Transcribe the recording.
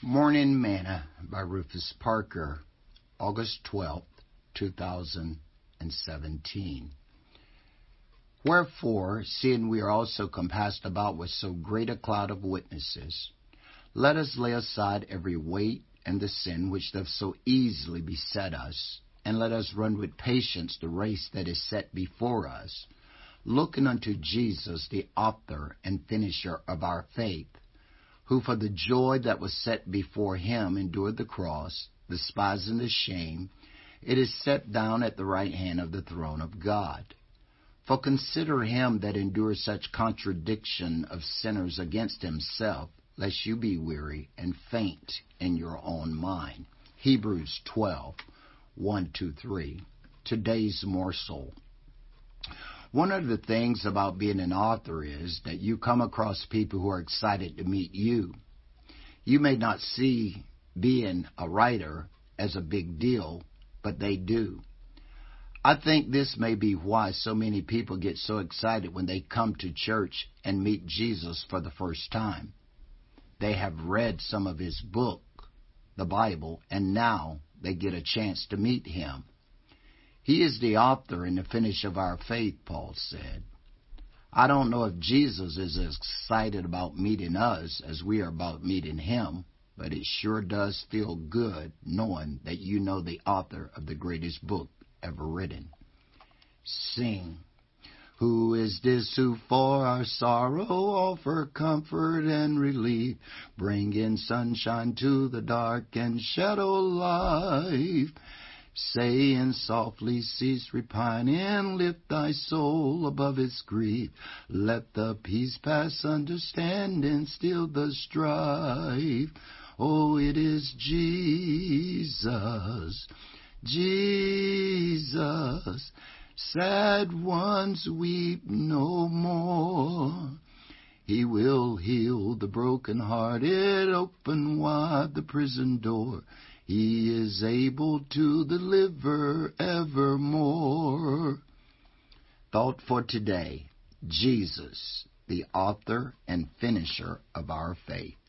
Morning Manna by Rufus Parker, August 12, 2017. Wherefore, seeing we are also compassed about with so great a cloud of witnesses, let us lay aside every weight and the sin which doth so easily beset us, and let us run with patience the race that is set before us, looking unto Jesus, the author and finisher of our faith who for the joy that was set before him endured the cross, despising the shame, it is set down at the right hand of the throne of God. For consider him that endures such contradiction of sinners against himself, lest you be weary and faint in your own mind. Hebrews 12, 1 2, 3. Today's morsel. One of the things about being an author is that you come across people who are excited to meet you. You may not see being a writer as a big deal, but they do. I think this may be why so many people get so excited when they come to church and meet Jesus for the first time. They have read some of his book, the Bible, and now they get a chance to meet him. He is the author and the finish of our faith, Paul said. I don't know if Jesus is as excited about meeting us as we are about meeting him, but it sure does feel good knowing that you know the author of the greatest book ever written. Sing. Who is this who for our sorrow offer comfort and relief, bringing sunshine to the dark and shadow life? Saying softly, cease repining, lift thy soul above its grief. Let the peace pass understanding, still the strife. Oh, it is Jesus, Jesus. Sad ones weep no more. He will heal the broken-hearted, open wide the prison door. He is able to deliver evermore. Thought for today Jesus, the author and finisher of our faith.